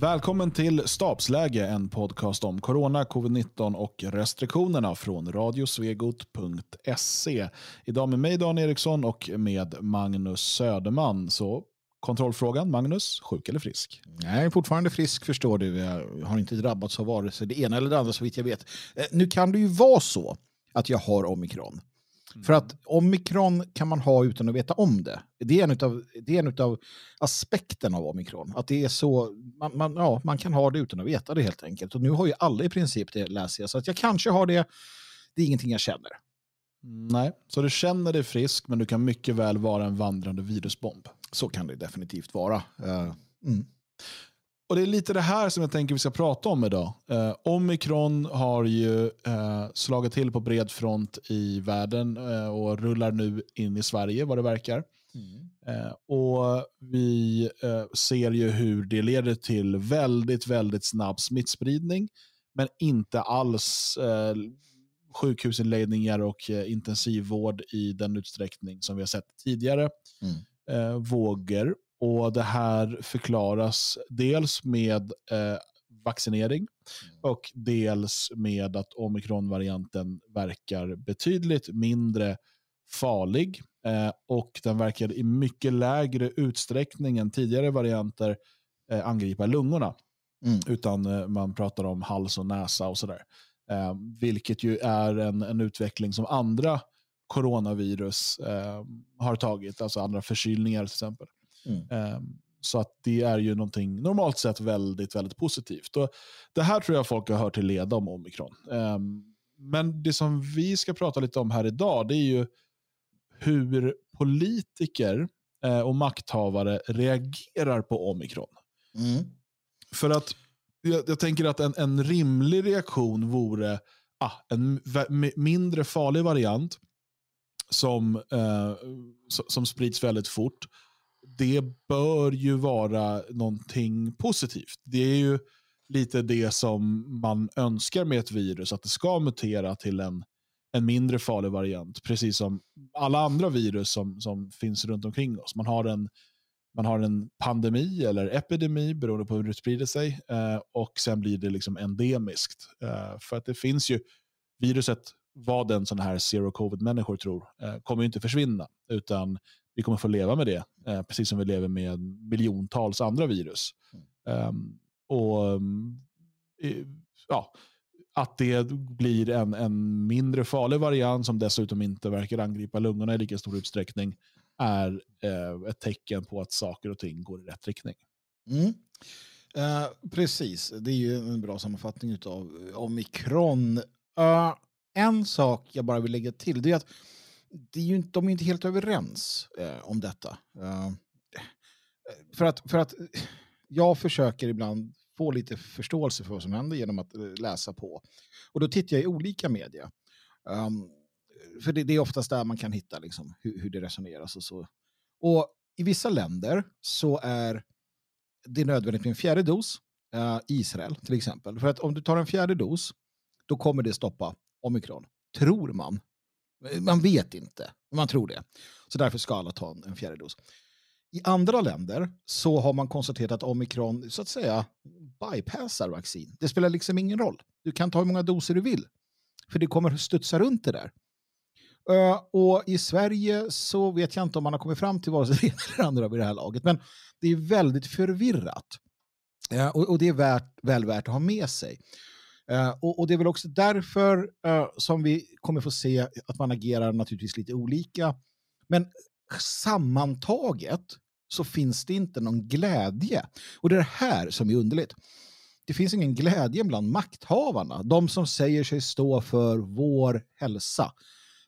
Välkommen till Stabsläge, en podcast om corona, covid-19 och restriktionerna från radiosvegot.se. Idag med mig Dan Eriksson och med Magnus Söderman. Så kontrollfrågan, Magnus, sjuk eller frisk? Nej, fortfarande frisk förstår du. Jag har inte drabbats av vare sig det ena eller det andra så vitt jag vet. Eh, nu kan det ju vara så att jag har omikron. Mm. För att omikron kan man ha utan att veta om det. Det är en av, det är en av aspekterna av omikron. Att det är så, man, man, ja, man kan ha det utan att veta det helt enkelt. Och nu har ju alla i princip det läser jag. Så att jag kanske har det, det är ingenting jag känner. Nej, så du känner dig frisk men du kan mycket väl vara en vandrande virusbomb. Så kan det definitivt vara. Uh, mm. Och Det är lite det här som jag tänker vi ska prata om idag. Eh, Omikron har ju eh, slagit till på bred front i världen eh, och rullar nu in i Sverige vad det verkar. Mm. Eh, och Vi eh, ser ju hur det leder till väldigt, väldigt snabb smittspridning men inte alls eh, sjukhusinläggningar och intensivvård i den utsträckning som vi har sett tidigare. Mm. vågor och Det här förklaras dels med eh, vaccinering mm. och dels med att omikronvarianten verkar betydligt mindre farlig eh, och den verkar i mycket lägre utsträckning än tidigare varianter eh, angripa lungorna. Mm. Utan eh, man pratar om hals och näsa och sådär. Eh, vilket ju är en, en utveckling som andra coronavirus eh, har tagit, alltså andra förkylningar till exempel. Mm. Um, så att det är ju någonting normalt sett väldigt, väldigt positivt. Och det här tror jag folk har hört till leda om omikron. Um, men det som vi ska prata lite om här idag det är ju hur politiker eh, och makthavare reagerar på omikron. Mm. För att jag, jag, tänker att en, en rimlig reaktion vore ah, en mindre farlig variant som, eh, som sprids väldigt fort det bör ju vara någonting positivt. Det är ju lite det som man önskar med ett virus, att det ska mutera till en, en mindre farlig variant. Precis som alla andra virus som, som finns runt omkring oss. Man har en, man har en pandemi eller epidemi beroende på hur det sprider sig eh, och sen blir det liksom endemiskt. Eh, för att det finns ju, viruset, vad den sån här zero covid-människor tror, eh, kommer ju inte försvinna. Utan vi kommer få leva med det, eh, precis som vi lever med miljontals andra virus. Mm. Um, och um, ja, Att det blir en, en mindre farlig variant som dessutom inte verkar angripa lungorna i lika stor utsträckning är eh, ett tecken på att saker och ting går i rätt riktning. Mm. Uh, precis, det är ju en bra sammanfattning av omikron. Uh, en sak jag bara vill lägga till det är att det är ju inte, de är inte helt överens eh, om detta. Eh, för, att, för att jag försöker ibland få lite förståelse för vad som händer genom att eh, läsa på. Och då tittar jag i olika media. Um, för det, det, är oftast där man kan hitta liksom, hur, hur det resoneras och så. Och i vissa länder så är det nödvändigt med en fjärde dos. Uh, Israel till exempel. För att om du tar en fjärde dos då kommer det stoppa omikron. Tror man. Man vet inte, man tror det. Så därför ska alla ta en fjärde dos. I andra länder så har man konstaterat att omikron så att säga bypassar vaccin. Det spelar liksom ingen roll. Du kan ta hur många doser du vill. För det kommer studsa runt det där. Eh, och i Sverige så vet jag inte om man har kommit fram till vare sig det ena eller andra vid det här laget. Men det är väldigt förvirrat. Eh, och, och, det är värt, väl värt att ha med sig. Uh, och, och, det är väl också därför uh, som vi kommer få se att man agerar naturligtvis lite olika. Men sammantaget så finns det inte någon glädje. Och det är det här som är underligt. Det finns ingen glädje bland makthavarna. De som säger sig stå för vår hälsa.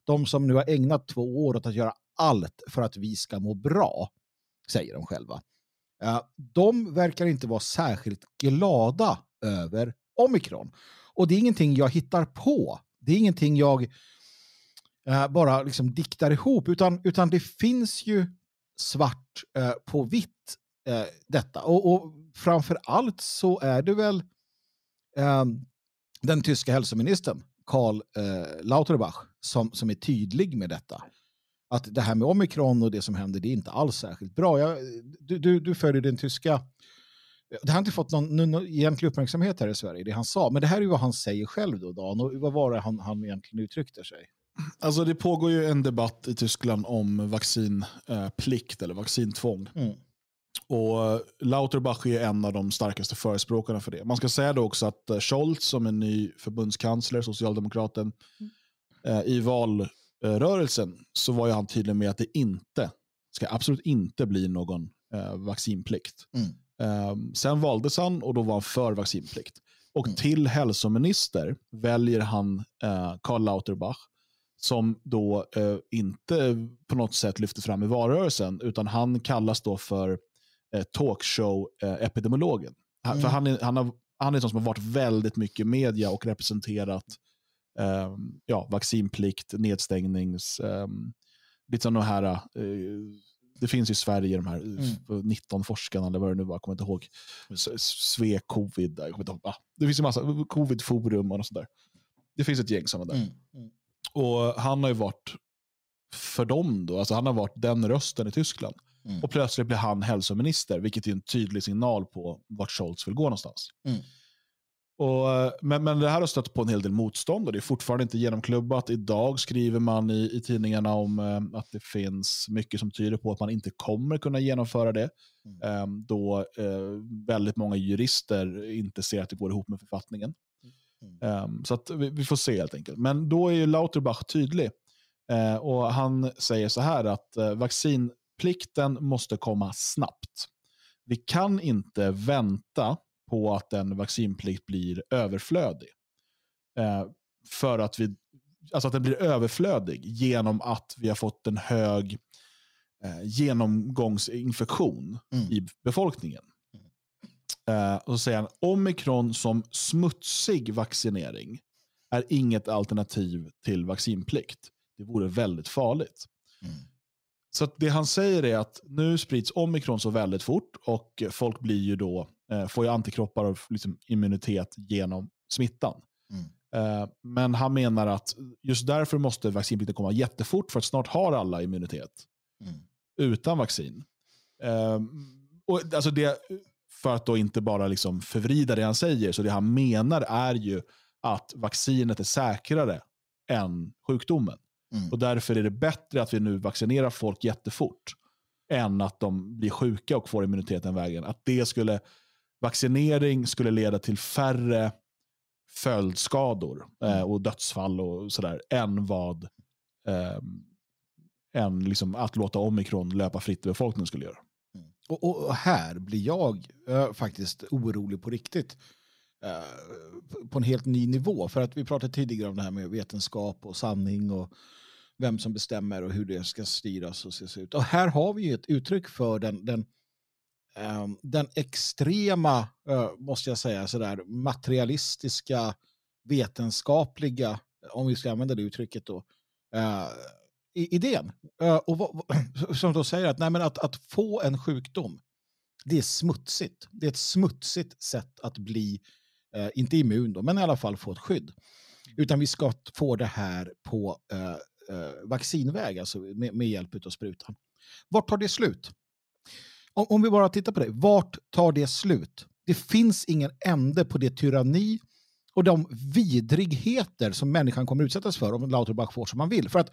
De som nu har ägnat två år åt att göra allt för att vi ska må bra, säger de själva. Uh, de verkar inte vara särskilt glada över omikron. Och det är ingenting jag hittar på. Det är ingenting jag eh, bara liksom diktar ihop, utan, utan det finns ju svart eh, på vitt eh, detta. Och, och framför allt så är det väl ehm, den tyska hälsoministern Karl eh, Lauterbach som, som är tydlig med detta. Att det här med omikron och det som händer det är inte alls särskilt bra. Jag, du, du, du följer den tyska det har inte fått någon, någon egentlig uppmärksamhet här i Sverige, det han sa. Men det här är ju vad han säger själv då, Dan. Och vad var det han, han egentligen uttryckte sig? Alltså det pågår ju en debatt i Tyskland om vaccinplikt eller vaccintvång. Mm. Och Lauterbach är en av de starkaste förespråkarna för det. Man ska säga då också att eh, Scholz som är ny förbundskansler, socialdemokraten, eh, i valrörelsen så var ju han tydlig med att det inte, ska absolut inte bli någon eh, vaccinplikt. Mm. Eh, sen valdes han och då var han för vaccinplikt. Och Mm. till hälsominister väljer han eh, Karl Lauterbach som då eh, inte på något sätt lyfter fram i valrörelsen, utan han kallas då för eh, talkshow-epidemiologen. Mm. För han är, han, har, han är en sån som har varit väldigt mycket i media och representerat eh, ja, vaccinplikt, nedstängnings... Eh, lite som de här... Det finns i Sverige de här Mm. 19 forskarna, eller vad det nu var, jag kommer inte ihåg. S- Sve covid, jag kommer inte ihåg. Ah, det finns ju massa covid-forum och sånt där. Det finns ett gäng sådana där. Mm. Mm. Och han har ju varit för dem då, alltså han har varit den rösten i Tyskland. Mm. Och plötsligt blir han hälsominister, vilket är en tydlig signal på vart Scholz vill gå någonstans. Mm. Och, eh, men, men det här har stött på en hel del motstånd och det är fortfarande inte genomklubbat. Idag skriver man i, i tidningarna om eh, att det finns mycket som tyder på att man inte kommer kunna genomföra det. Mm. Eh, då eh, väldigt många jurister inte ser att det går ihop med författningen. Mm. Um, så att vi, vi får se helt enkelt. Men då är ju Lauterbach tydlig. Eh, och Han säger så här att eh, vaccinplikten måste komma snabbt. Vi kan inte vänta på att en vaccinplikt blir överflödig. Eh, för att vi, alltså att den blir överflödig genom att vi har fått en hög eh, genomgångsinfektion Mm. i befolkningen. Eh, och så säger han, omikron som smutsig vaccinering är inget alternativ till vaccinplikt. Det vore väldigt farligt. Mm. Så det han säger är att nu sprids omikron så väldigt fort och folk blir ju då, eh, får ju antikroppar och liksom immunitet genom smittan. Mm. Eh, men han menar att just därför måste vaccinplikten komma jättefort för att snart har alla immunitet Mm. utan vaccin. Eh, och alltså det, för att då inte bara liksom förvrida det han säger, så det han menar är ju att vaccinet är säkrare än sjukdomen. Mm. Och därför är det bättre att vi nu vaccinerar folk jättefort än att de blir sjuka och får immuniteten vägen. Att det skulle, vaccinering skulle leda till färre följdskador eh, och dödsfall och sådär än vad eh, än liksom att låta omikron löpa fritt i befolkningen skulle göra. Och, och, och här blir jag eh, faktiskt orolig på riktigt. Eh, på en helt ny nivå. För att vi pratade tidigare om det här med vetenskap och sanning och vem som bestämmer och hur det ska styras och ses ut. Och här har vi ju ett uttryck för den, den, ehm, den extrema, eh, måste jag säga, sådär materialistiska, vetenskapliga, om vi ska använda det uttrycket då, eh, idén. Och vad- som då säger att, nej, men att, att få en sjukdom, det är smutsigt. Det är ett smutsigt sätt att bli, eh, inte immun då, men i alla fall få ett skydd. Utan vi ska få det här på eh, eh, vaccinväg, alltså med, med hjälp av sprutan. Vart tar det slut? Om, om vi bara tittar på det, vart tar det slut? Det finns ingen ände på det tyranni och de vidrigheter som människan kommer utsättas för om Lauterbach får som man vill. För att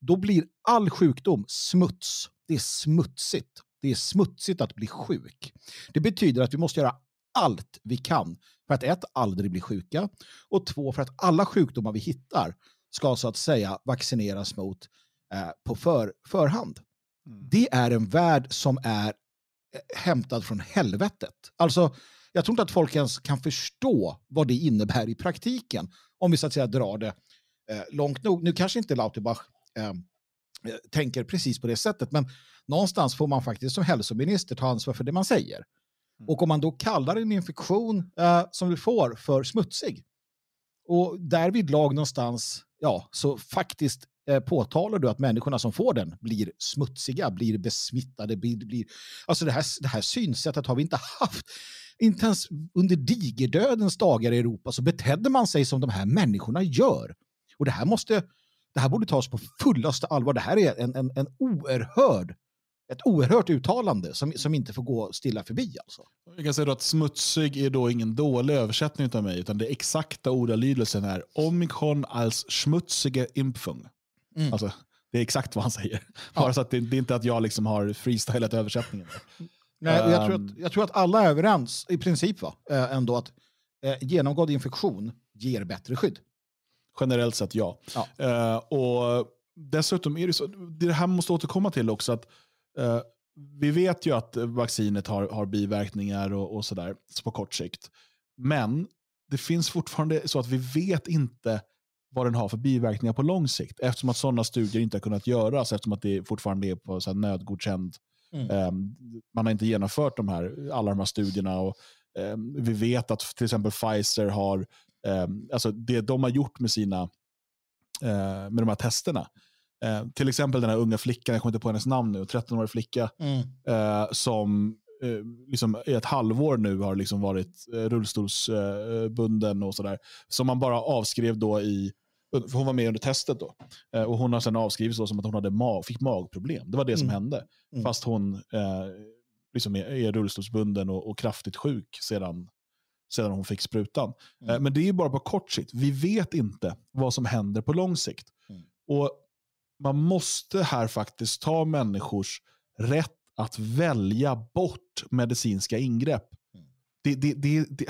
då blir all sjukdom smuts. Det är smutsigt. Det är smutsigt att bli sjuk. Det betyder att vi måste göra allt vi kan för att ett, aldrig bli sjuka och två, för att alla sjukdomar vi hittar ska så att säga vaccineras mot eh, på för, förhand. Det är en värld som är eh, hämtad från helvetet. Alltså, jag tror inte att folk ens kan förstå vad det innebär i praktiken om vi så att säga drar det eh, långt nog. Nu kanske inte Lauterbach eh, eh, tänker precis på det sättet, men någonstans får man faktiskt som hälsominister ta ansvar för det man säger. Mm. Och om man då kallar en infektion eh, som vi får för smutsig och därvid lag någonstans, ja, så faktiskt eh, påtalar du att människorna som får den blir smutsiga, blir besmittade, blir, blir alltså det här, det här synsättet har vi inte haft. Inte ens under digerdödens dagar i Europa så betedde man sig som de här människorna gör. Och det här måste, det här borde tas på fullaste allvar. Det här är en, en, en oerhörd ett oerhört uttalande som, som inte får gå stilla förbi. Alltså. Jag kan säga att smutsig är då ingen dålig översättning av mig, utan det exakta ordalydelsen är Omikron als schmutzige Impfung. Mm. Alltså, det är exakt vad han säger. Bara så att det, det är inte att jag liksom har freestylat översättningen. Nej, jag, tror Ehm. att, jag tror att alla är överens, i princip, va? Eh, ändå att eh, genomgådd infektion ger bättre skydd. Generellt sett ja. Ja. Eh, och Dessutom är det så, det här måste återkomma till också, att vi vet ju att vaccinet har, har biverkningar och, och sådär på kort sikt. Men det finns fortfarande så att vi vet inte vad den har för biverkningar på lång sikt. Eftersom att sådana studier inte har kunnat göras, eftersom att det fortfarande är på så här nödgodkänd. Mm. eh, man har inte genomfört de här, alla de här studierna. Och, eh, vi vet att till exempel Pfizer har, eh, alltså det de har gjort med sina eh, med de här testerna. Eh, till exempel den här unga flickan, jag kommer inte på hennes namn nu, 13-årig flicka, eh, som eh, liksom i ett halvår nu har liksom varit eh, rullstolsbunden och sådär. Som man bara avskrev då i, hon var med under testet då. Eh, och hon har sedan avskrivits då som att hon hade mag, fick magproblem. Det var det som Mm. hände. Mm. Fast hon eh, liksom är, är rullstolsbunden och, och kraftigt sjuk sedan, sedan hon fick sprutan. Mm. Eh, men det är ju bara på kort sikt. Vi vet inte vad som händer på lång sikt. Mm. Och man måste här faktiskt ta människors rätt att välja bort medicinska ingrepp. Det, det, det, det,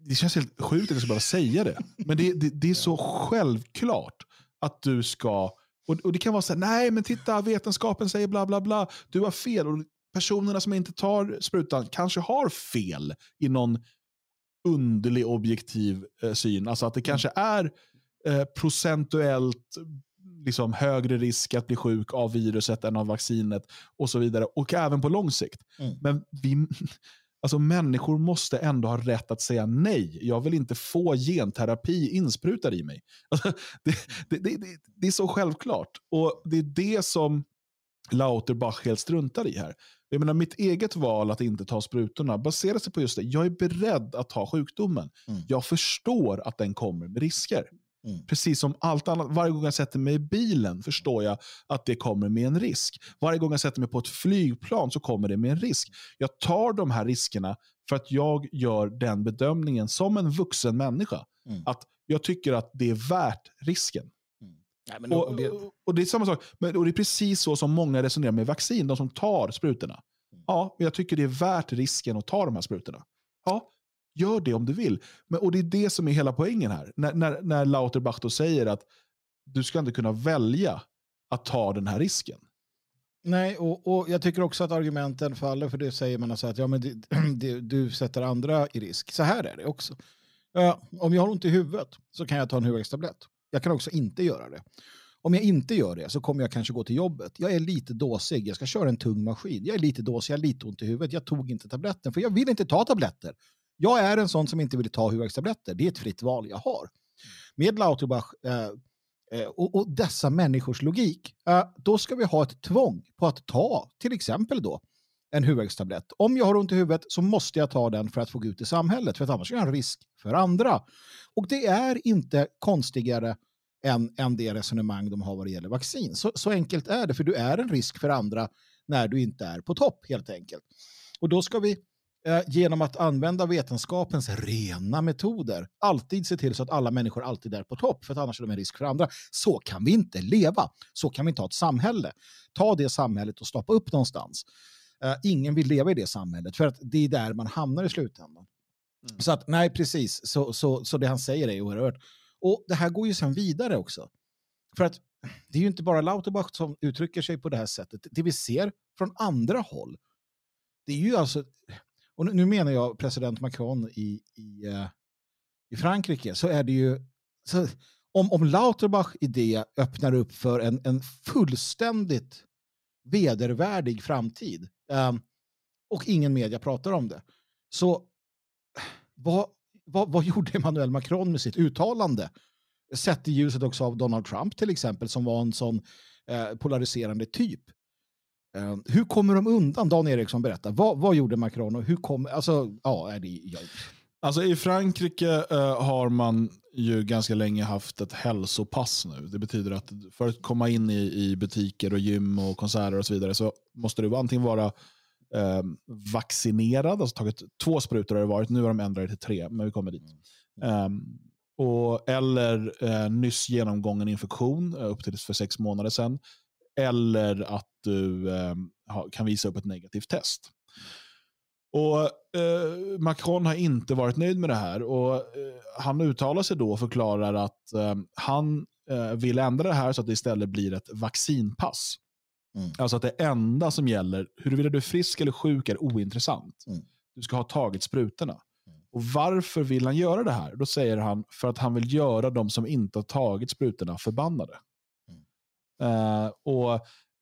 det känns helt sjukt att jag ska behöva säga det. Men det, det, det är så självklart att du ska... Och, och det kan vara så här, nej men titta, vetenskapen säger bla bla bla, du har fel. Och personerna som inte tar sprutan kanske har fel i någon underlig objektiv eh, syn. Alltså att det kanske är eh, procentuellt liksom, högre risk att bli sjuk av viruset än av vaccinet och så vidare. Och även på lång sikt. Mm. Men vi, alltså, människor måste ändå ha rätt att säga nej. Jag vill inte få genterapi insprutad i mig. Alltså, det, det, det, det, är så självklart. Och det är det som Lauterbach helt struntar i här. Jag menar, mitt eget val att inte ta sprutorna baserar sig på just det. Jag är beredd att ta sjukdomen. Mm. Jag förstår att den kommer med risker. Mm. Precis som allt annat. Varje gång jag sätter mig i bilen förstår jag att det kommer med en risk. Varje gång jag sätter mig på ett flygplan så kommer det med en risk. Jag tar de här riskerna för att jag gör den bedömningen som en vuxen människa. Mm. Att jag tycker att det är värt risken. Nej, men, Och, det, och, och det är samma sak. Men, och det är precis så som många resonerar med vaccin, de som tar sprutorna. Mm. Ja, men jag tycker det är värt risken att ta de här sprutorna. Ja, gör det om du vill. Men, och det är det som är hela poängen här. När, när, när Lauterbach då säger att du ska inte kunna välja att ta den här risken. nej, och, och jag tycker också att argumenten faller för det säger man alltså att ja, men det, det, du sätter andra i risk. Så här är det också. Uh, om jag har ont i huvudet så kan jag ta en huvudvärkstablett. Jag kan också inte göra det. Om jag inte gör det så kommer jag kanske gå till jobbet. Jag är lite dåsig, jag ska köra en tung maskin. Jag är lite dåsig, jag har lite ont i huvudet. Jag tog inte tabletten för jag vill inte ta tabletter. Jag är en sån som inte vill ta huvudvärkstabletter. Det är ett fritt val jag har. Med Lauterbach eh, eh, och, och dessa människors logik, eh, då ska vi ha ett tvång på att ta till exempel då en huvudvärkstablett. Om jag har ont i huvudet så måste jag ta den för att få gå ut i samhället, för att annars är jag en risk för andra. Och det är inte konstigare än, än det resonemang de har vad det gäller vaccin. Så, så enkelt är det, för du är en risk för andra när du inte är på topp helt enkelt. Och då ska vi eh, genom att använda vetenskapens rena metoder alltid se till så att alla människor alltid är på topp, för att annars är de en risk för andra. Så kan vi inte leva. Så kan vi inte ha ett samhälle. Ta det samhället och stoppa upp någonstans. Eh, ingen vill leva i det samhället, för att det är där man hamnar i slutändan. Mm. Så att, nej, precis. Så, så, så det han säger är oerhört. Och det här går ju sen vidare också. För att det är ju inte bara Lauterbach som uttrycker sig på det här sättet. Det vi ser från andra håll, det är ju alltså, och nu- menar jag president Macron i, i, eh, i Frankrike, så är det ju, så, om, om Lauterbach idé öppnar upp för en, en fullständigt vedervärdig framtid um, och ingen media pratar om det, så vad, vad, vad gjorde Emmanuel Macron med sitt uttalande? Sett i ljuset också av Donald Trump till exempel, som var en sån eh, polariserande typ. Eh, hur kommer de undan? Dan Eriksson berättar. Vad, vad gjorde Macron och hur kommer... Alltså, ja, är det, jag, Alltså I Frankrike uh, har man ju ganska länge haft ett hälsopass nu. Det betyder att för att komma in i, i butiker och gym och konserter och så vidare så måste du antingen vara uh, vaccinerad, alltså tagit två sprutor har det varit, nu har de ändrat det till tre, men vi kommer dit. Um, och, eller uh, nyss genomgången infektion upp till för sex månader sedan. Eller att du kan visa upp ett negativt test. Och eh, Macron har inte varit nöjd med det här. och eh, Han uttalar sig då och förklarar att eh, han eh, vill ändra det här så att det istället blir ett vaccinpass. Mm. Alltså att det enda som gäller, huruvida du är frisk eller sjuk är ointressant. Mm. Du ska ha tagit sprutorna. Mm. Och Varför vill han göra det här? Då säger han för att han vill göra de som inte har tagit sprutorna förbannade. Eh, och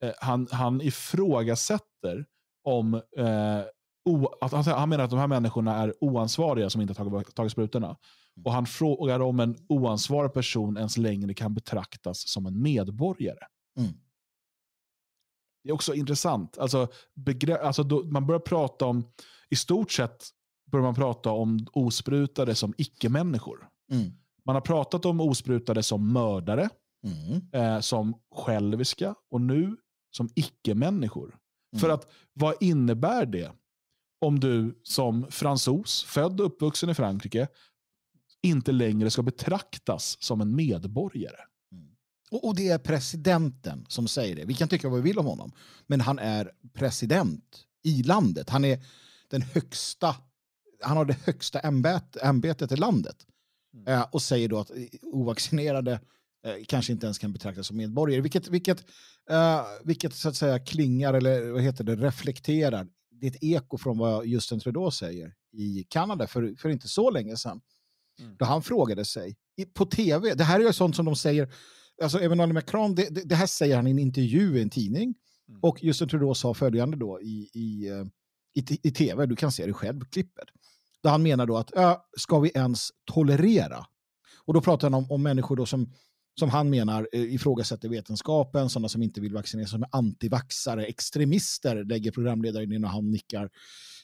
eh, han, han ifrågasätter om eh, o, att, han menar att de här människorna är oansvariga som inte har tagit, tagit sprutorna. Mm. Och han frågar om en oansvarig person ens längre kan betraktas som en medborgare. Mm. Det är också intressant. Alltså, alltså då, man börjar prata om, i stort sett börjar man prata om osprutade som icke-människor. Mm. Man har pratat om osprutade som mördare, mm. eh, som själviska och nu som icke-människor. För mm. att vad innebär det? om du som fransos, född och uppvuxen i Frankrike, inte längre ska betraktas som en medborgare. Mm. Och, och, det är presidenten som säger det. Vi kan tycka vad vi vill om honom, men han är president i landet. Han är den högsta, han har det högsta ämbet, ämbetet i landet. Mm. Eh, och säger då att ovaccinerade eh, kanske inte ens kan betraktas som medborgare, vilket, vilket, eh, vilket så att säga klingar eller vad heter det, reflekterar det är ett eko från vad Justin Trudeau säger i Kanada för, för inte så länge sedan. Mm. Då han frågade sig på tv, det här är ju sånt som de säger, alltså Emmanuel Macron, det, det, det här säger han i en intervju i en tidning. Mm. Och Justin Trudeau sa följande då i, i, eh, i, i tv, du kan se det själv, klippet. Där han menar då att, äh, ska vi ens tolerera? Och då pratar han om, om människor då som som han menar eh, ifrågasätter vetenskapen, sådana som inte vill vaccinera sig, som är antivaxare, extremister, lägger programledaren in och han nickar,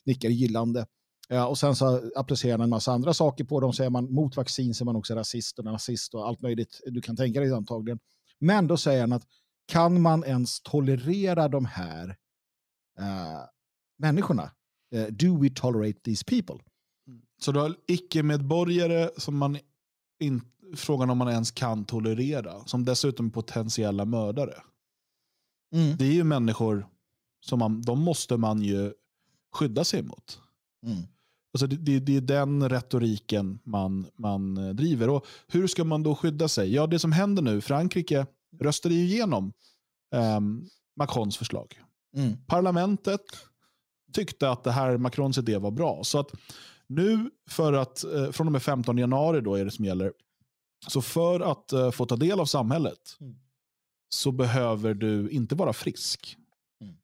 nickar gillande. Ja, och sen så applicerar han en massa andra saker på dem. Så är man mot vaccin så är man också rasist och nazist och allt möjligt du kan tänka dig antagligen. Men då säger han att kan man ens tolerera de här uh, människorna? Uh, do we tolerate these people? Mm. Så du har icke-medborgare som man inte frågan om man ens kan tolerera. Som dessutom är potentiella mördare. Mm. Det är ju människor som man, de måste man ju skydda sig mot. Mm. Alltså det, det, det, är den retoriken man, man eh, driver. Och Hur ska man då skydda sig? Ja, det som händer nu, Frankrike röstade ju igenom eh, Macrons förslag. Mm. Parlamentet tyckte att det här Macrons idé var bra. Så att nu, för att, eh, från och med 15 januari då är det som gäller, så för att uh, få ta del av samhället mm. så behöver du inte vara frisk. Mm.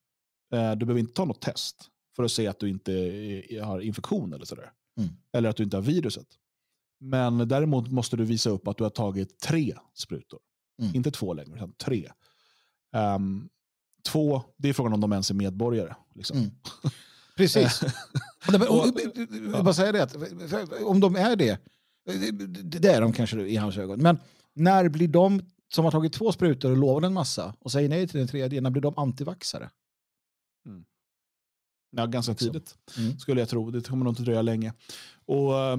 Uh, du behöver inte ta något test för att se att du inte är, har infektion eller sådär. Mm. Eller att du inte har viruset. Men däremot måste du visa upp att du har tagit tre sprutor. Mm. Inte två längre, utan tre. Um, två, det är frågan om de ens är medborgare. Liksom. Mm. Precis. och, bara säga det, att, om de är det, det är de kanske i hans ögon. Men när blir de som har tagit två sprutor och lovar en massa och säger nej till den tredje, när blir de antivaxare? Mm. Ja, ganska tidigt mm. skulle jag tro. Det kommer nog inte dröja länge. Och, eh,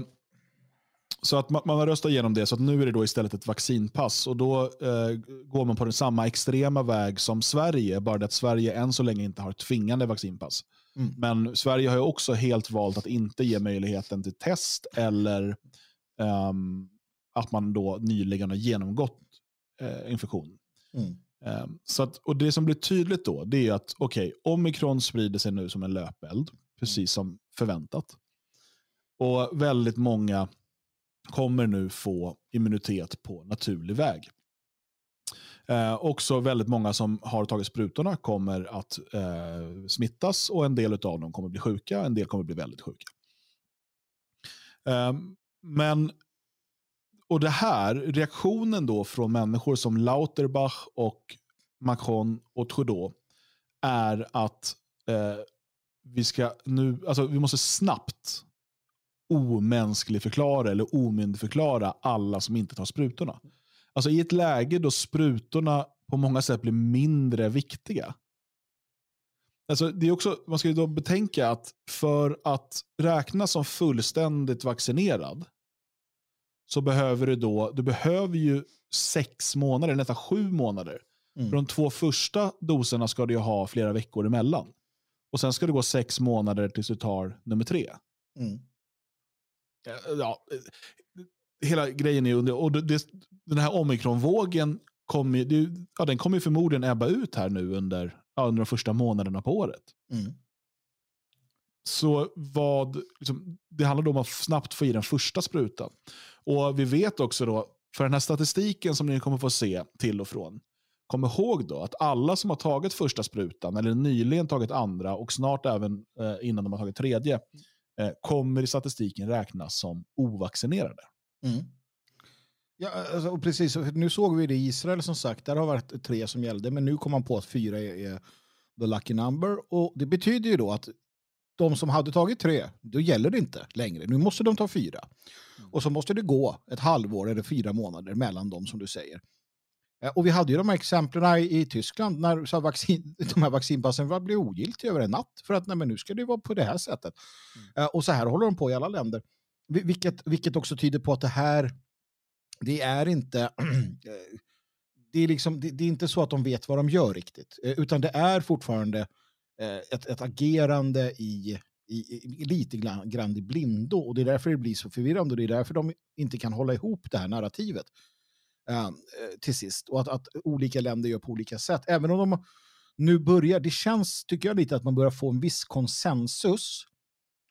så att man, man har röstat igenom det, så att nu är det då istället ett vaccinpass. Och Då eh, går man på den samma extrema väg som Sverige, bara det att Sverige än så länge inte har tvingande vaccinpass. Mm. Men Sverige har ju också helt valt att inte ge möjligheten till test eller um, att man då nyligen har genomgått uh, infektion. Mm. Um, så att, och Det som blir tydligt då det är att okay, omikron sprider sig nu som en löpeld, precis som förväntat. Och väldigt många kommer nu få immunitet på naturlig väg. Eh, också väldigt många som har tagit sprutorna kommer att eh, smittas och en del av dem kommer bli sjuka, en del kommer bli väldigt sjuka. Eh, men, och det här, reaktionen då från människor som Lauterbach och Macron och Trudeau är att eh, vi ska nu, alltså vi måste snabbt omänsklig förklara eller omyndigförklara alla som inte tar sprutorna. Alltså i ett läge då sprutorna på många sätt blir mindre viktiga. Alltså det är också, man ska ju då betänka att för att räknas som fullständigt vaccinerad så behöver du då, du behöver ju sex månader, nästan sju månader. Mm. För de två första doserna ska du ha flera veckor emellan. Och sen ska det gå sex månader tills du tar nummer tre. Mm. Ja, hela grejen är under, och det, den här omikronvågen kommer, ja, den kommer förmodligen ebba ut här nu under, ja, under de första månaderna på året. Mm. Så vad, liksom, det handlar då om att snabbt få i den första sprutan. Och vi vet också då, för den här statistiken som ni kommer få se till och från, kom ihåg då att alla som har tagit första sprutan, eller nyligen tagit andra och snart även eh, innan de har tagit tredje, eh, kommer i statistiken räknas som ovaccinerade. Mm. Ja, eh, alltså, precis. Nu såg vi det i Israel som sagt, där har varit tre som gällde, men nu kom man på att fyra är, är the lucky number. Och det betyder ju då att de som hade tagit tre, då gäller det inte längre. Nu måste de ta fyra. Mm. Och så måste det gå ett halvår eller fyra månader mellan dem som du säger. Eh, och vi hade ju de här exemplen i, Tyskland när så vaccin, de här vaccinpassen blev ogiltiga över en natt. För att nej, men nu ska det vara på det här sättet. Mm. Eh, och så här håller de på i alla länder. Vilket, vilket också tyder på att det här, det är inte... det, är liksom, det, det, är inte så att de vet vad de gör riktigt. Eh, utan det är fortfarande Eh, ett, ett agerande i, i, i, lite grann, i blindo. Och det är därför det blir så förvirrande och det är därför de inte kan hålla ihop det här narrativet. Ehm, eh, till sist. Och att, att, olika länder gör på olika sätt. Även om de nu börjar, det känns, tycker jag lite, att man börjar få en viss konsensus.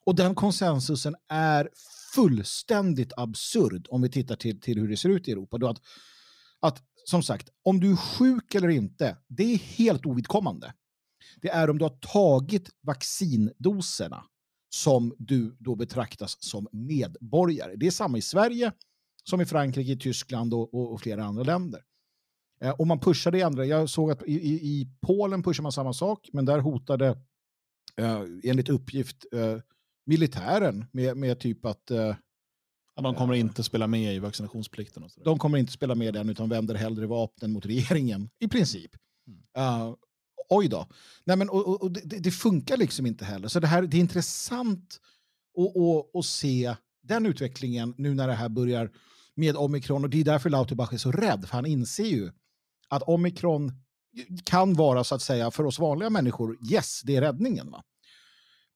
Och den konsensusen är fullständigt absurd om vi tittar till, till hur det ser ut i Europa. Då att, att, som sagt, om du är sjuk eller inte, det är helt ovidkommande. Det är om du har tagit vaccindoserna som du då betraktas som medborgare. Det är samma i Sverige, som i Frankrike, Tyskland och, och, och flera andra länder. Eh, och man pushade i andra, jag såg att i, i, i Polen pushar man samma sak, men där hotade eh, enligt uppgift eh, militären med, med typ att eh, ja, de kommer inte spela med i vaccinationsplikten. Och så de kommer inte spela med den utan vänder hellre vapnen mot regeringen i princip. Mm. Uh, oj då. Nej, men, och, och det, det, funkar liksom inte heller. Så det, här, det är intressant att, att se den utvecklingen nu när det här börjar med omikron. Och det är därför Lauterbach är så rädd, för han inser ju att omikron kan vara så att säga för oss vanliga människor, yes, det är räddningen. Va?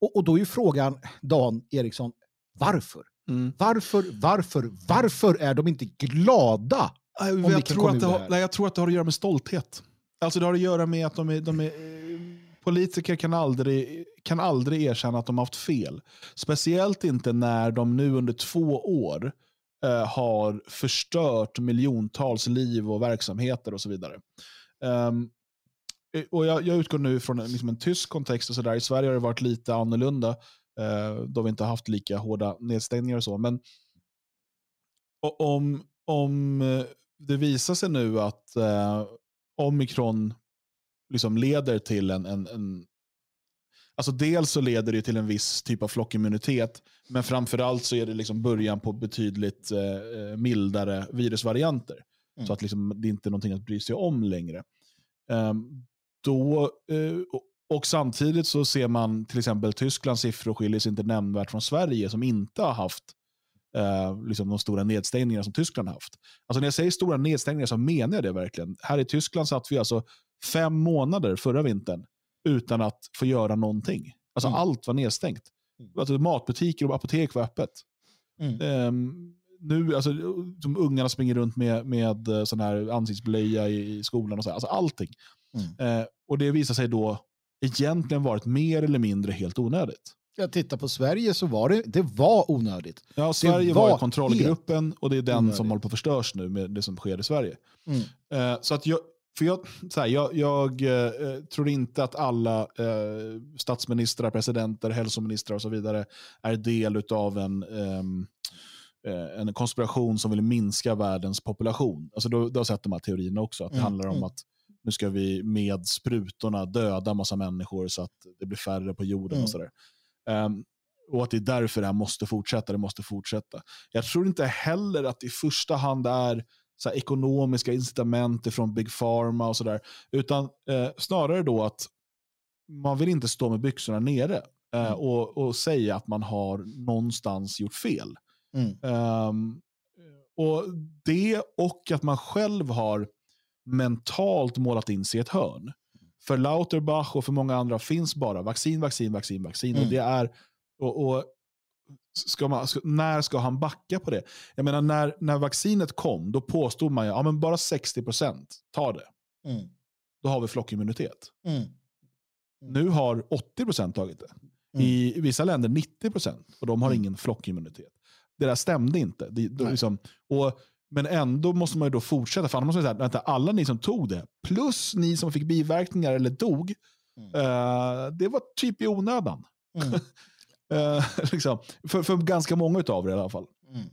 Och, och då är ju frågan, Dan Eriksson, varför? Mm. Varför, varför, varför är de inte glada? Om jag, tror att det har, nej, jag tror att det har att göra med stolthet. Alltså det har att göra med att de är, de är politiker kan aldrig, kan aldrig erkänna att de haft fel. Speciellt inte när de nu under två år eh, har förstört miljontals liv och verksamheter och så vidare. Um, och jag, jag, utgår nu från liksom en tysk kontext. och så där. I Sverige har det varit lite annorlunda eh, då vi inte haft lika hårda nedstängningar. och så. Men om, om eh, det visar sig nu att eh, omikron liksom leder till en, en, en Alltså dels så leder det till en viss typ av flockimmunitet, men framförallt så är det liksom början på betydligt eh, eh, mildare virusvarianter. Mm. Så att liksom, det är inte är någonting att bry sig om längre. Um, då, eh, och samtidigt så ser man till exempel Tysklands siffror skiljer sig inte nämnvärt från Sverige som inte har haft eh, liksom de stora nedstängningarna som Tyskland har haft. Alltså när jag säger stora nedstängningar så menar jag det verkligen. Här i Tyskland satt vi alltså fem månader förra vintern utan att få göra någonting. Alltså mm. Allt var nedstängt. Mm. Alltså, matbutiker och apotek var öppet. Mm. Um, nu, alltså, som ungarna springer runt med, med eh, sån här ansiktsblöja i, i skolan. och så. Alltså allting. Mm. Uh, och det visar sig då egentligen varit mer eller mindre helt onödigt. Jag tittar på Sverige så var det, det var onödigt. Ja, Sverige var, var kontrollgruppen och det är den onödigt. som håller på att förstörs nu med det som sker i Sverige. Mm. Uh, så att jag, för jag, så här, jag, jag eh, tror inte att alla eh, statsministrar, presidenter, hälsoministrar och så vidare är del av en, ehm, eh, en konspiration som vill minska världens population. Alltså då, då har sett de här teorierna också. Att det mm. handlar om mm. att nu ska vi med sprutorna döda massa människor så att det blir färre på jorden. Mm. och sådär. Um, och att det är därför det här måste fortsätta. Det måste fortsätta. Jag tror inte heller att det i första hand är så ekonomiska incitament från Big Pharma och sådär. Utan eh, snarare då att man vill inte stå med byxorna nere eh, Mm. och, och säga att man har någonstans gjort fel. Mm. Ehm, och Det och att man själv har mentalt målat in sig i ett hörn. För Lauterbach och för många andra finns bara vaccin, vaccin, vaccin, vaccin. Mm. Och det är, och, och ska man, ska, när ska han backa på det? Jag menar, när, när vaccinet kom, då påstod man ju ja, men bara 60% tar det. Mm. Då har vi flockimmunitet. Mm. Nu har 80% tagit det. I vissa länder 90% och de har Mm. ingen flockimmunitet. Det där stämde inte. Det, det, liksom, och, men ändå måste man ju då fortsätta. För annars måste man säga, vänta, alla ni som tog det, plus ni som fick biverkningar eller dog, Mm. eh, det var typ i onödan. Mm. Eh, liksom, för, för ganska många av er i alla fall. Mm.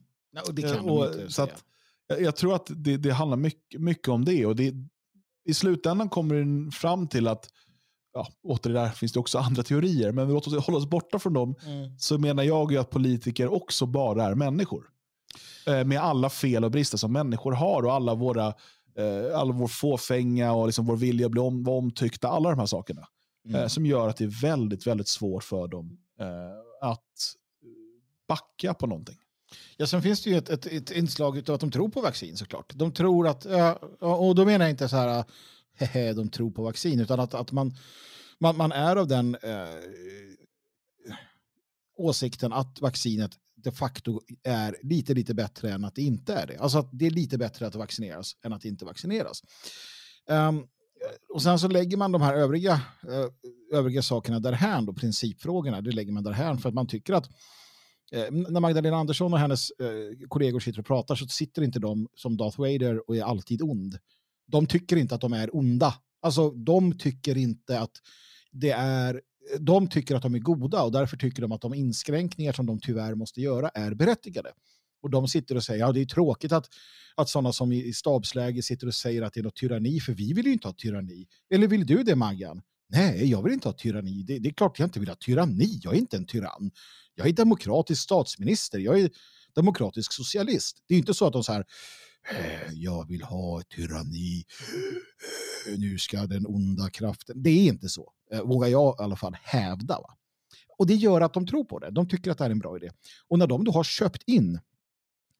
Och det Eh, kan och, de inte så att, jag, jag tror att det, det handlar mycket, mycket om det. Och det. I slutändan kommer den fram till att, ja, åter det där finns det också andra teorier, men låt oss hålla oss borta från dem. Mm. Så menar jag ju att politiker också bara är människor. Eh, med alla fel och brister som människor har och alla våra eh, all vår fåfänga och liksom vår vilja att bli om, vara omtyckta. Alla de här sakerna. Mm. Eh, som gör att det är väldigt, väldigt svårt för dem att backa på någonting. Ja, sen finns det ju ett, ett, ett inslag av att de tror på vaccin såklart. De tror att, och då menar jag inte så här, hehe, de tror på vaccin, utan att, att man, man, man är av den eh, åsikten att vaccinet de facto är lite, lite bättre än att det inte är det. Alltså att det är lite bättre att vaccineras än att inte vaccineras. Um, och sen så lägger man de här övriga, eh, övriga sakerna därhän, då, principfrågorna, det lägger man därhän för att man tycker att eh, när Magdalena Andersson och hennes kollegor sitter och pratar så sitter inte de som Darth Vader och är alltid ond. De tycker inte att de är onda. Alltså de tycker inte att det är de tycker att de är goda och därför tycker de att de inskränkningar som de tyvärr måste göra är berättigade. Och de sitter och säger, ja det är tråkigt att, att sådana som i, stabsläge sitter och säger att det är något tyranni, för vi vill ju inte ha tyranni. Eller vill du det Maggan? Nej, jag vill inte ha tyranni. Det, det är klart jag inte vill ha tyranni. Jag är inte en tyrann. Jag är demokratisk statsminister. Jag är demokratisk socialist. Det är inte så att de så här, Eh, jag vill ha ett tyranni. Eh, nu ska den onda kraften. Det är inte så. Eh, vågar jag i alla fall hävda. Va? Och det gör att de tror på det. De tycker att det här är en bra idé. Och när de då har köpt in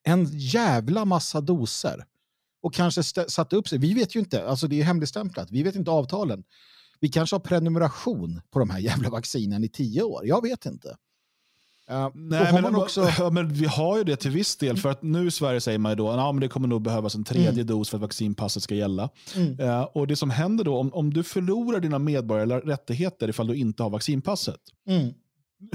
en jävla massa doser och kanske satt upp sig. Vi vet ju inte, alltså det är hemligstämplat. Vi vet inte avtalen. Vi kanske har prenumeration på de här jävla vaccinen i tio år. Jag vet inte. Uh, Nej, men, man också... ja, men vi har ju det till viss del. För att nu i Sverige säger man ju då att det kommer nog behövas en tredje dos för att vaccinpasset ska gälla. Mm. Eh, och Det som händer då, om, om du förlorar dina medborgerliga rättigheter ifall du inte har vaccinpasset, Mm.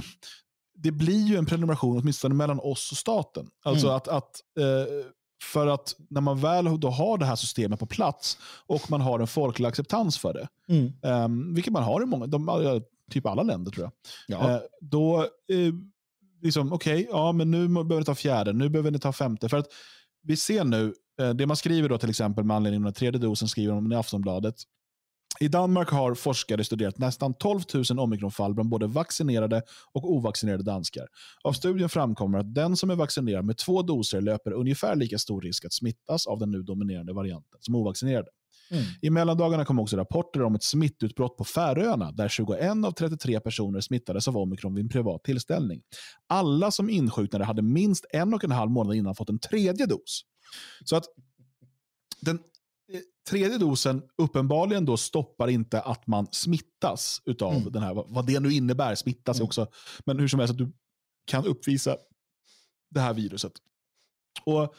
det blir ju en prenumeration åtminstone mellan oss och staten. Alltså Mm. att, att, eh, för att när man väl då har det här systemet på plats och man har en folklig acceptans för det, Mm. eh, vilket man har i många, de, eh, typ alla länder tror jag, Ja. Eh, då, eh, liksom, okej, ja men nu behöver ni ta fjärde, nu behöver ni ta femte. För att vi ser nu, eh, det man skriver då till exempel med anledning av den tredje dosen, skriver de i Aftonbladet. I Danmark har forskare studerat nästan 12 000 omikronfall bland både vaccinerade och ovaccinerade danskar. Av studien framkommer att den som är vaccinerad med två doser löper ungefär lika stor risk att smittas av den nu dominerande varianten som ovaccinerade. Mm. I mellandagarna kom också rapporter om ett smittutbrott på Färöarna där 21 av 33 personer smittades av omikron vid en privat tillställning. Alla som insjuknade hade minst en och en halv månad innan fått en tredje dos. Så att den eh, tredje dosen uppenbarligen då stoppar inte att man smittas utav Mm. den här, vad- vad det nu innebär, smittas Mm. också. Men hur som helst att du kan uppvisa det här viruset. Och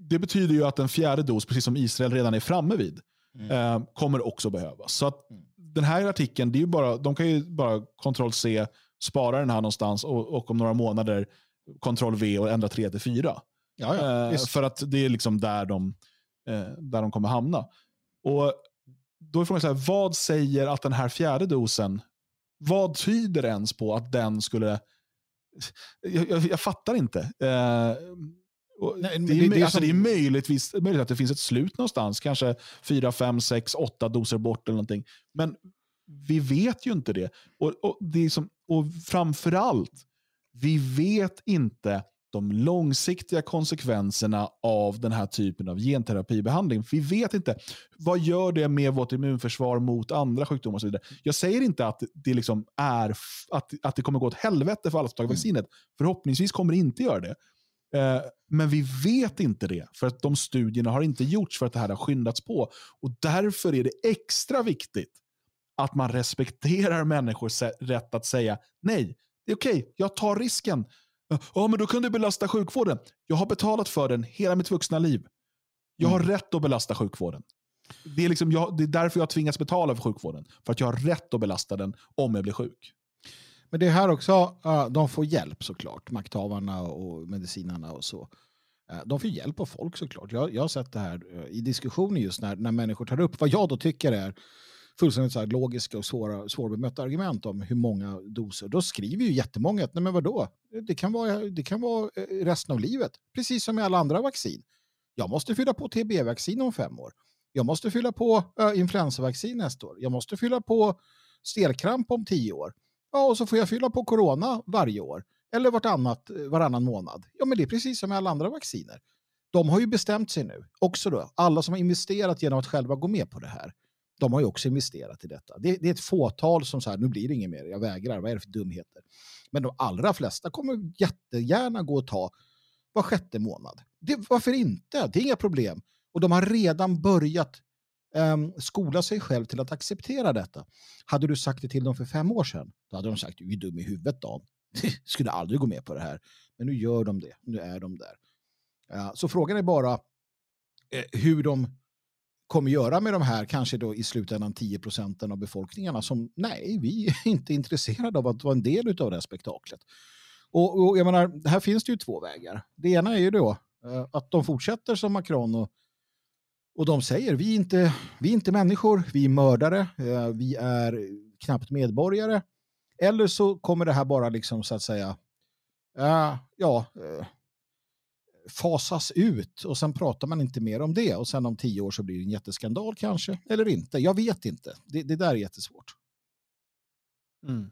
Det betyder ju att en fjärde dos, precis som Israel redan är framme vid, Mm. eh, kommer också behövas. Så att Mm. den här artikeln, det är ju bara, de kan ju bara kontroll C, spara den här någonstans och, och om några månader kontroll V och ändra 3 till 4. Ja, ja, Eh, för att det är liksom där de, eh, där de kommer hamna. Och då är frågan så här, vad säger att den här fjärde dosen, vad tyder ens på att den skulle... Jag, jag, jag fattar inte. Eh, Nej, det, är, det- alltså, det är möjligtvis, möjligt att det finns ett slut någonstans, kanske 4, 5, 6, 8 doser bort eller någonting. Men vi vet ju inte det. Och, och, det är som, och framförallt, vi vet inte de långsiktiga konsekvenserna av den här typen av genterapibehandling. Vi vet inte vad gör det med vårt immunförsvar mot andra sjukdomar och så vidare. Jag säger inte att det, liksom är, att, att det kommer gå åt helvete för alla som tagit vaccinet. Förhoppningsvis kommer det inte göra det. Eh, men vi vet inte det, för att de studierna har inte gjorts för att det här har skyndats på. Och Därför är det extra viktigt att man respekterar människors rätt att säga nej, det är okej, okay, jag tar risken. Ja, men då kan du belasta sjukvården. Jag har betalat för den hela mitt vuxna liv. Jag har mm. rätt att belasta sjukvården. Det är, liksom, jag, det är därför jag tvingas betala för sjukvården. För att jag har rätt att belasta den om jag blir sjuk. Men det är här också, de får hjälp såklart, makthavarna och medicinarna och så. Eh, de får hjälp av folk såklart. Jag, jag har sett det här eh, i diskussioner just när, när människor tar upp vad jag då tycker är fullständigt så logiska och svåra, svårbemötta argument om hur många doser. Då skriver ju jättemånga att nej men vadå, det kan, vara, det kan vara eh, resten av livet. Precis som med alla andra vaccin. Jag måste fylla på TB-vaccin om fem år. Jag måste fylla på äh, influensavaccin nästa år. Jag måste fylla på stelkramp om tio år. Ja, och så får jag fylla på corona varje år. Eller vartannat, varannan månad. Ja, men det är precis som med alla andra vacciner. De har ju bestämt sig nu. Också då, alla som har investerat genom att själva gå med på det här de har ju också investerat i detta. Det, det är ett fåtal som säger nu blir det inget mer, jag vägrar, vad är det för dumheter? Men de allra flesta kommer jättegärna gå och ta var sjätte månad. Det, varför inte? Det är inga problem. Och de har redan börjat um, skola sig själv till att acceptera detta. Hade du sagt det till dem för fem år sedan, då hade de sagt du är dum i huvudet Dan. skulle aldrig gå med på det här. Men nu gör de det, nu är de där. Uh, så frågan är bara uh, hur de kommer göra med de här kanske då i slutändan 10 procenten av befolkningarna som nej, vi är inte intresserade av att vara en del av det här spektaklet. Och, och jag menar, här finns det ju två vägar. Det ena är ju då uh, att de fortsätter som Macron och, och de säger vi är, inte, vi är inte människor, vi är mördare, eh, vi är knappt medborgare. Eller så kommer det här bara liksom så att säga eh, ja, eh, fasas ut och sen pratar man inte mer om det och sen om tio år så blir det en jätteskandal kanske, eller inte. Jag vet inte. Det, det där är jättesvårt. Mm.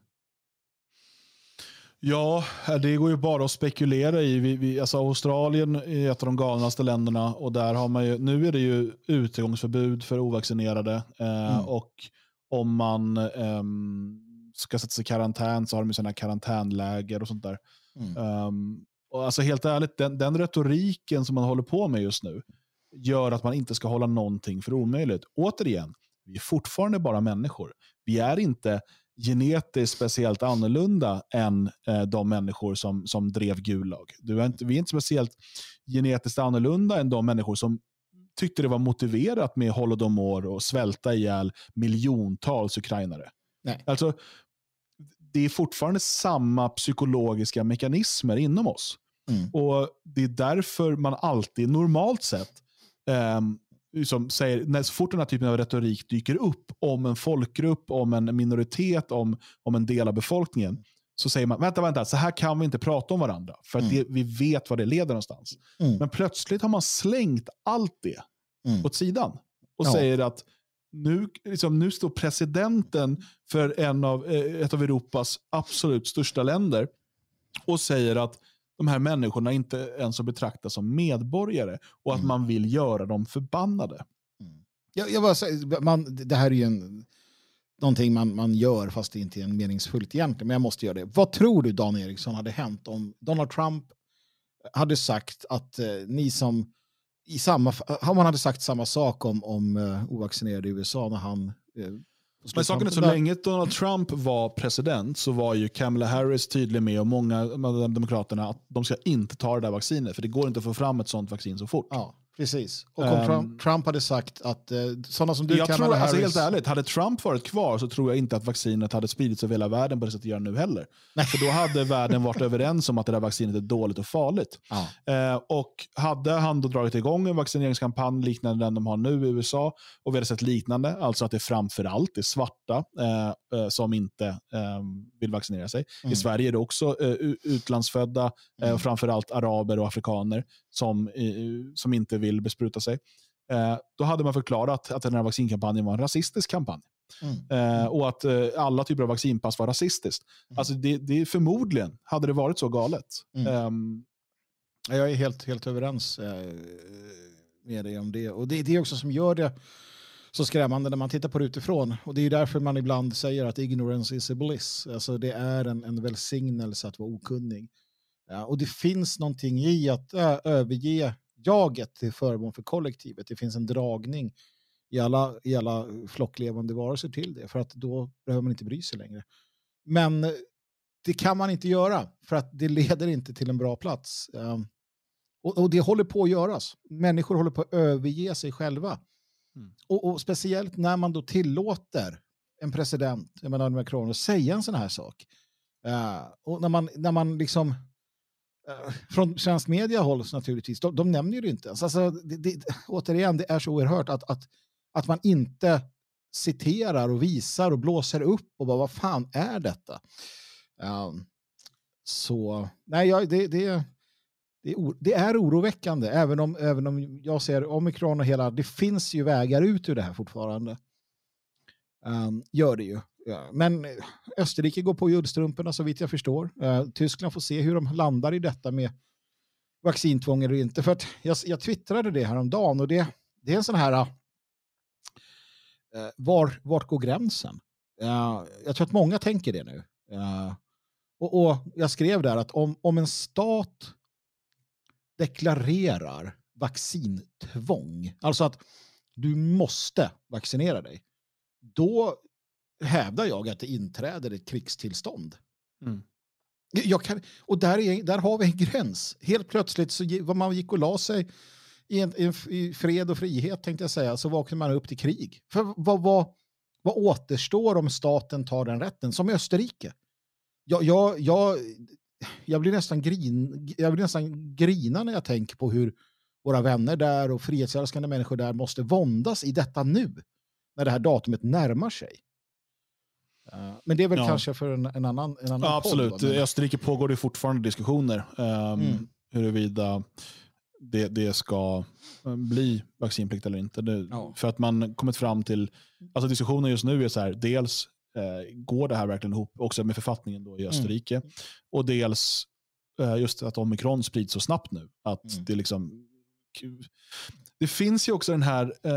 Ja, det går ju bara att spekulera i. Vi, vi, alltså Australien är ett av de galnaste länderna och där har man ju, nu är det ju utegångsförbud för ovaccinerade eh, mm. och om man eh, ska sätta sig i karantän så har de sådana karantänläger och sånt där. Mm. Um, och alltså helt ärligt, den, den retoriken som man håller på med just nu gör att man inte ska hålla någonting för omöjligt. Återigen, vi är fortfarande bara människor. Vi är inte genetiskt speciellt annorlunda än eh, de människor som, som drev Gulag. Du är inte, vi är inte speciellt genetiskt annorlunda än de människor som tyckte det var motiverat med holodomor och svälta ihjäl miljontals ukrainare. Nej. Alltså, det är fortfarande samma psykologiska mekanismer inom oss. Mm. Och Det är därför man alltid, normalt sett, eh, liksom säger, när så fort den här typen av retorik dyker upp om en folkgrupp, om en minoritet, om, om en del av befolkningen, så säger man vänta, vänta, så här kan vi inte prata om varandra. För mm. det, vi vet vad det leder någonstans. Mm. Men plötsligt har man slängt allt det mm. åt sidan och ja. säger att nu, liksom, nu står presidenten för en av, eh, ett av Europas absolut största länder och säger att de här människorna inte ens att betrakta som medborgare och att mm. man vill göra dem förbannade. Mm. Jag, jag bara säger, man, det här är ju en, någonting man, man gör fast det inte är meningsfullt egentligen, men jag måste göra det. Vad tror du Dan Eriksson hade hänt om Donald Trump hade sagt att eh, ni som i samma, om han hade sagt samma sak om, om uh, ovaccinerade i USA när han uh, men saken är så länge Donald Trump var president så var ju Kamala Harris tydlig med och många av demokraterna att de ska inte ta det där vaccinet för det går inte att få fram ett sånt vaccin så fort. Ja. Precis. Och om um, Trump, Trump, hade sagt att eh, sådana som du jag kan... Tror, alltså, Helt ärligt, hade Trump varit kvar så tror jag inte att vaccinet hade spridits över hela världen på det sättet det gör nu heller. Nej. För då hade världen varit överens om att det där vaccinet är dåligt och farligt. Ja. Eh, och hade han då dragit igång en vaccineringskampanj liknande den de har nu i USA och vi hade sett liknande, alltså att det framförallt är svarta eh, eh som inte eh, vill vaccinera sig. Mm. I Sverige är det också eh, utlandsfödda, mm. framförallt araber och afrikaner som, som inte vill bespruta sig. Eh, då hade man förklarat att den här vaccinkampanjen var en rasistisk kampanj. Mm. Eh, och att eh, alla typer av vaccinpass var rasistiskt. Mm. Alltså det, det, förmodligen hade det varit så galet. Um, jag är helt, helt överens eh, med dig om det. Och det, det är också som gör det så skrämmande när man tittar på det utifrån. Och det är därför man ibland säger att ignorance is a bliss. Alltså det är en, en välsignelse att vara okunnig. Ja, och det finns någonting i att äh, överge jaget till förmån för kollektivet. Det finns en dragning i alla, i alla flocklevande varelser till det. För att då behöver man inte bry sig längre. Men det kan man inte göra för att det leder inte till en bra plats. Um, och, och, det håller på att göras. Människor håller på att överge sig själva. Mm. Och, och, speciellt när man då tillåter en president, Emmanuel Macron, att säga en sån här sak. Uh, och när man, när man liksom från svensk media hålls naturligtvis, de, de nämner ju det inte ens. Alltså, det, det, återigen, det är så oerhört att, att, att man inte citerar och visar och blåser upp och bara vad fan är detta? Um, så nej, ja, det, det, det är, det är oroväckande, även om, även om jag ser omikron och hela, det finns ju vägar ut ur det här fortfarande. Um, gör det ju. Ja. Men eh, Österrike går på ullstrumporna så vitt jag förstår. Uh, Tyskland får se hur de landar i detta med vaccintvång eller inte. För att jag, jag twittrade det här om dagen och det, det är en sån här uh, var, vart går gränsen? Uh, jag tror att många tänker det nu. Och, och, jag skrev där att om, om en stat deklarerar vaccintvång, alltså att du måste vaccinera dig, då hävdar jag att det inträder ett krigstillstånd. Mm. Kan, och där, är, där har vi en gräns. Helt plötsligt så vad man gick och la sig i, en, i, fred och frihet tänkte jag säga, så vaknar man upp till krig. För vad, vad, vad återstår om staten tar den rätten? Som i Österrike. Jag, jag, jag, jag, blir nästan grin, jag blir nästan grina när jag tänker på hur våra vänner där och frihetsälskande människor där måste våndas i detta nu. När det här datumet närmar sig. Uh, men det är väl ja. kanske för en, en annan, en annan ja, Absolut. I Österrike pågår det fortfarande diskussioner um, mm. huruvida det, det ska eh, bli vaccinplikt eller inte. Det, ja. För att man kommit fram till, alltså diskussionen just nu är så här, dels eh, går det här verkligen ihop också med författningen då i mm. Österrike? Mm. Och dels eh, just att omikron sprids så snabbt nu. Att mm. det liksom... Det finns ju också den här... Eh,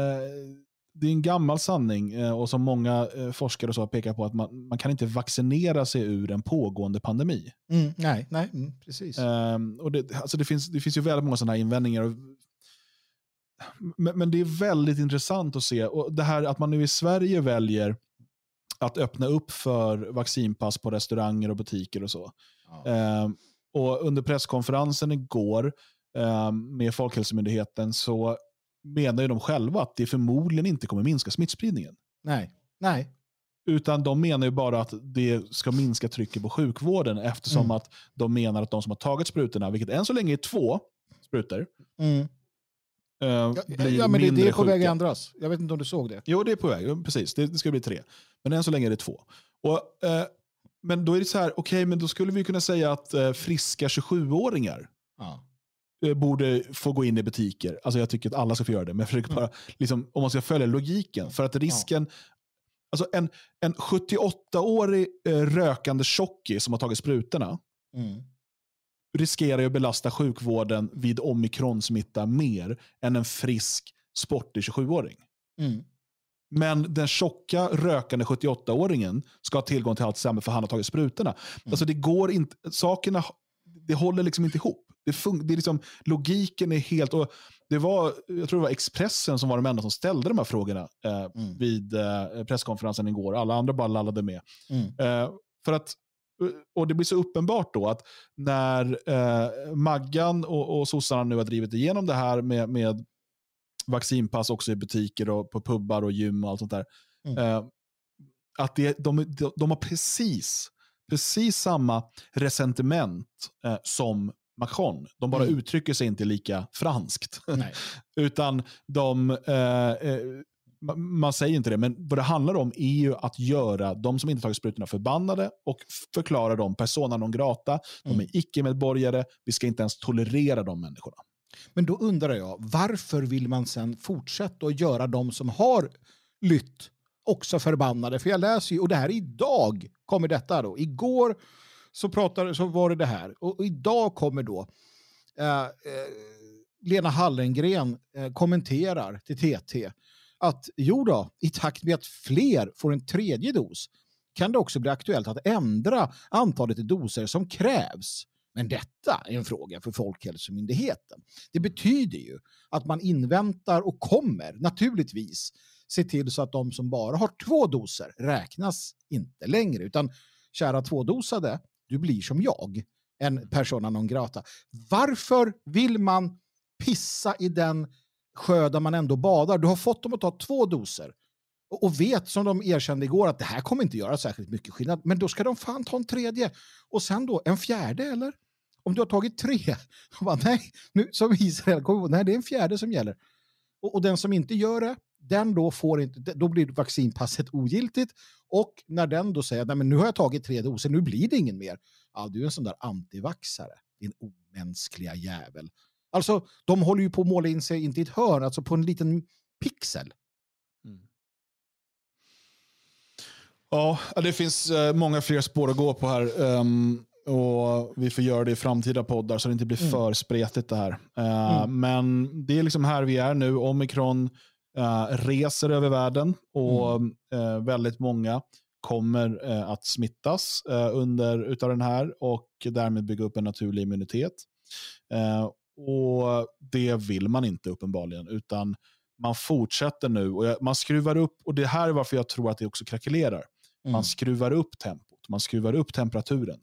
det är en gammal sanning eh, och som många eh, forskare så pekar på att man, man kan inte vaccinera sig ur en pågående pandemi. Mm, nej, nej mm, precis. Um, och det, alltså det, finns, det finns ju väldigt många sådana här invändningar. Men, men, det är väldigt intressant att se. Och det här att man nu i Sverige väljer att öppna upp för vaccinpass på restauranger och butiker och så. Ja. Eh, och under presskonferensen igår eh, med Folkhälsomyndigheten så menar ju de själva att det förmodligen inte kommer minska smittspridningen. Nej. Nej. Utan de menar ju bara att det ska minska trycket på sjukvården eftersom mm. att de menar att de som har tagit sprutorna, vilket än så länge är två sprutor, mm. Uh, ja, ja, men det, det är på väg att ändras. Jag vet inte om du såg det. Jo, det är på väg. Precis, det, det ska bli tre. Men än så länge är det två. Och, uh, men då är det så här, okej, okay, men då skulle vi kunna säga att uh, friska 27-åringar ja. Borde få gå in i butiker. Alltså jag tycker att alla ska få göra det, men jag försöker mm. bara, liksom, om man ska följa logiken. För att risken, alltså en, en 78-årig rökande tjockis som har tagit sprutorna, mm riskerar att belasta sjukvården vid omikronsmitta mer än en frisk, sportig 27-åring. Mm. Men den tjocka, rökande 78-åringen ska ha tillgång till allt sämre för han har tagit sprutorna. Mm. Alltså det går inte, sakerna det håller liksom inte ihop. Det, fun- det är liksom, logiken är helt... Och det var, jag tror det var Expressen som var de enda som ställde de här frågorna eh, mm. vid eh, presskonferensen igår. Alla andra bara lallade med. Mm. Eh, för att och det blir så uppenbart då att när eh, Maggan och, och sossarna nu har drivit igenom det här med, med vaccinpass också i butiker och på pubbar och gym och allt sånt där. Mm. Eh, att det, de, de, de, har precis, precis samma resentiment eh, som Macron. De bara mm. uttrycker sig inte lika franskt. Utan de eh, eh man säger inte det, men vad det handlar om är ju att göra de som inte tagit sprutorna förbannade och förklara dem persona non grata. De är mm. icke-medborgare. Vi ska inte ens tolerera de människorna. Men då undrar jag, varför vill man sen fortsätta att göra de som har lytt också förbannade. För jag läser ju, och det här idag kommer detta då. Igår så, pratade, så var det det här. Och, och idag kommer då eh, eh, Lena Hallengren eh, kommenterar till TT att jo då, i takt med att fler får en tredje dos kan det också bli aktuellt att ändra antalet doser som krävs. Men detta är en fråga för Folkhälsomyndigheten. Det betyder ju att man inväntar och kommer naturligtvis se till så att de som bara har två doser räknas inte längre utan kära tvådosade, du blir som jag, en persona non grata. Varför vill man pissa i den sjö där man ändå badar? Du har fått dem att ta två doser och vet som de erkände igår att det här kommer inte göra särskilt mycket skillnad. Men då ska de fan ta en tredje och sen då en fjärde eller? Om du har tagit tre, bara, nej, nu, som Israel kommer nej det är en fjärde som gäller. Och, och, den som inte gör det, den då får inte, då blir vaccinpasset ogiltigt och när den då säger att nu har jag tagit tre doser, nu blir det ingen mer. Ja, du är en sån där antivaxare, din omänskliga jävel. Alltså, de håller ju på att måla in sig, inte i ett hörn, alltså på en liten pixel. Mm. Ja, det finns eh, många fler spår att gå på här. Um, och Vi får göra det i framtida poddar så det inte blir mm. för spretigt det här. Uh, mm. Men det är liksom här vi är nu. Omikron uh, reser över världen och mm. uh, väldigt många kommer att smittas under utav den här och därmed bygga upp en naturlig immunitet. och Det vill man inte uppenbarligen, utan man fortsätter nu och man skruvar upp, och det här är varför jag tror att det också krackelerar. Man mm. skruvar upp tempot, man skruvar upp temperaturen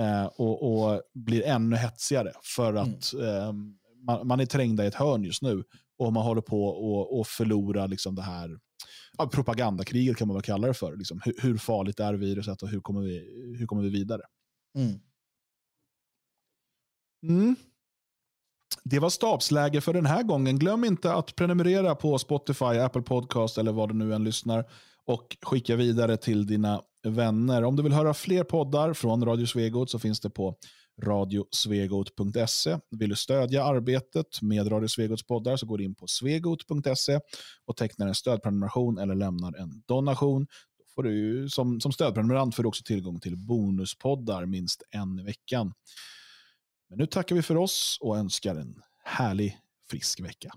eh, och, och, blir ännu hetsigare för att mm. eh, man, man, är trängda i ett hörn just nu och man håller på att förlora liksom det här ja, propagandakriget kan man väl kalla det för. Liksom, hur, hur, farligt är viruset och hur kommer vi, hur kommer vi vidare? Mm. Mm. Det var stabsläge för den här gången. Glöm inte att prenumerera på Spotify, Apple Podcast eller vad du nu än lyssnar och skicka vidare till dina vänner. Om du vill höra fler poddar från Radio Svegot så finns det på radiosvegot.se. Vill du stödja arbetet med Radio Svegots poddar så går du in på svegot.se och tecknar en stödprenumeration eller lämnar en donation. Då får du, som, som stödprenumerant får du också tillgång till bonuspoddar minst en i veckan. Men nu tackar vi för oss och önskar en härlig, frisk vecka.